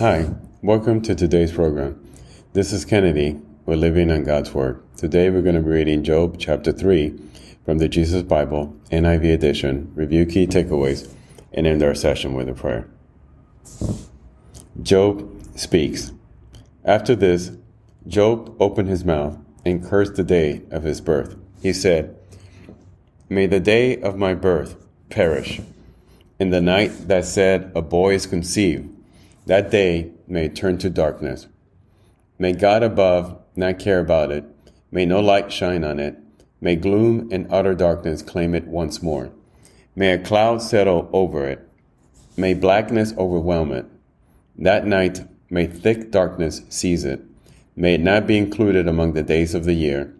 Hi, welcome to today's program. This is Kennedy. We're living on God's Word. Today we're going to be reading Job chapter 3 from the Jesus Bible, NIV edition, review key takeaways, and end our session with a prayer. Job speaks. After this, Job opened his mouth and cursed the day of his birth. He said, May the day of my birth perish, and the night that said a boy is conceived that day may turn to darkness. May God above not care about it. May no light shine on it. May gloom and utter darkness claim it once more. May a cloud settle over it. May blackness overwhelm it. That night may thick darkness seize it. May it not be included among the days of the year,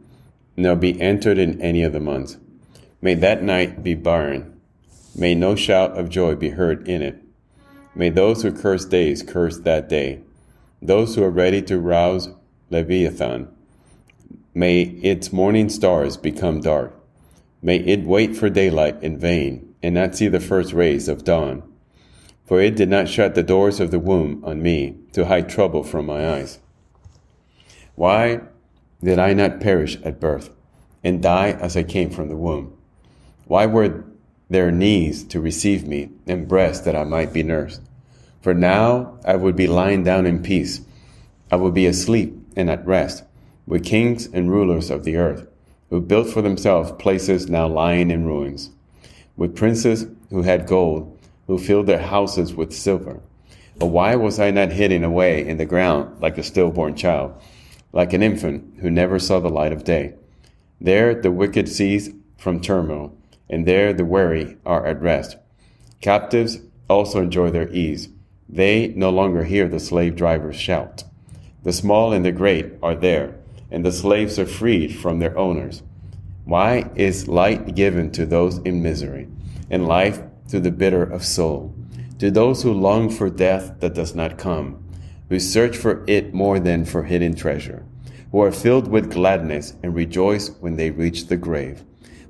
nor be entered in any of the months. May that night be barren. May no shout of joy be heard in it. May those who curse days curse that day. Those who are ready to rouse Leviathan. May its morning stars become dark. May it wait for daylight in vain and not see the first rays of dawn. For it did not shut the doors of the womb on me to hide trouble from my eyes. Why did I not perish at birth and die as I came from the womb? Why were there knees to receive me, and breasts that I might be nursed. For now I would be lying down in peace. I would be asleep and at rest, with kings and rulers of the earth, who built for themselves places now lying in ruins, with princes who had gold, who filled their houses with silver. But why was I not hidden away in the ground like a stillborn child, like an infant who never saw the light of day? There the wicked cease from turmoil and there the weary are at rest. Captives also enjoy their ease. They no longer hear the slave drivers shout. The small and the great are there, and the slaves are freed from their owners. Why is light given to those in misery, and life to the bitter of soul, to those who long for death that does not come, who search for it more than for hidden treasure, who are filled with gladness and rejoice when they reach the grave?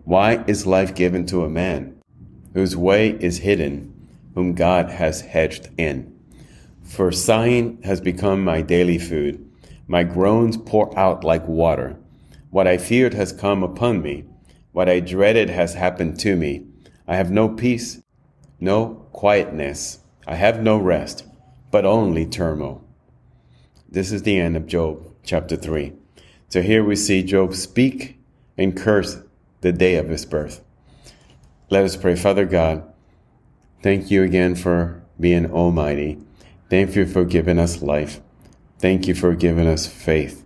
Why is life given to a man whose way is hidden, whom God has hedged in? For sighing has become my daily food. My groans pour out like water. What I feared has come upon me. What I dreaded has happened to me. I have no peace, no quietness. I have no rest, but only turmoil. This is the end of Job chapter 3. So here we see Job speak and curse the day of his birth. Let us pray. Father God, thank you again for being almighty. Thank you for giving us life. Thank you for giving us faith.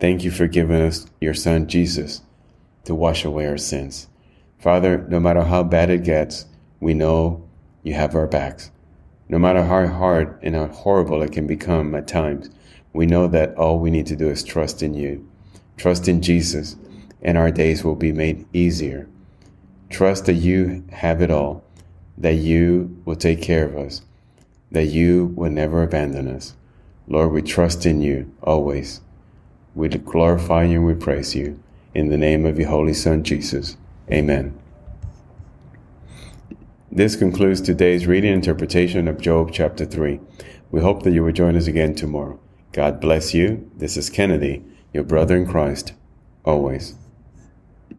Thank you for giving us your son Jesus to wash away our sins. Father, no matter how bad it gets, we know you have our backs. No matter how hard and how horrible it can become at times, we know that all we need to do is trust in you. Trust in Jesus and our days will be made easier. Trust that you have it all, that you will take care of us, that you will never abandon us. Lord, we trust in you always. We glorify you and we praise you. In the name of your Holy Son, Jesus. Amen. This concludes today's reading interpretation of Job chapter 3. We hope that you will join us again tomorrow. God bless you. This is Kennedy, your brother in Christ, always.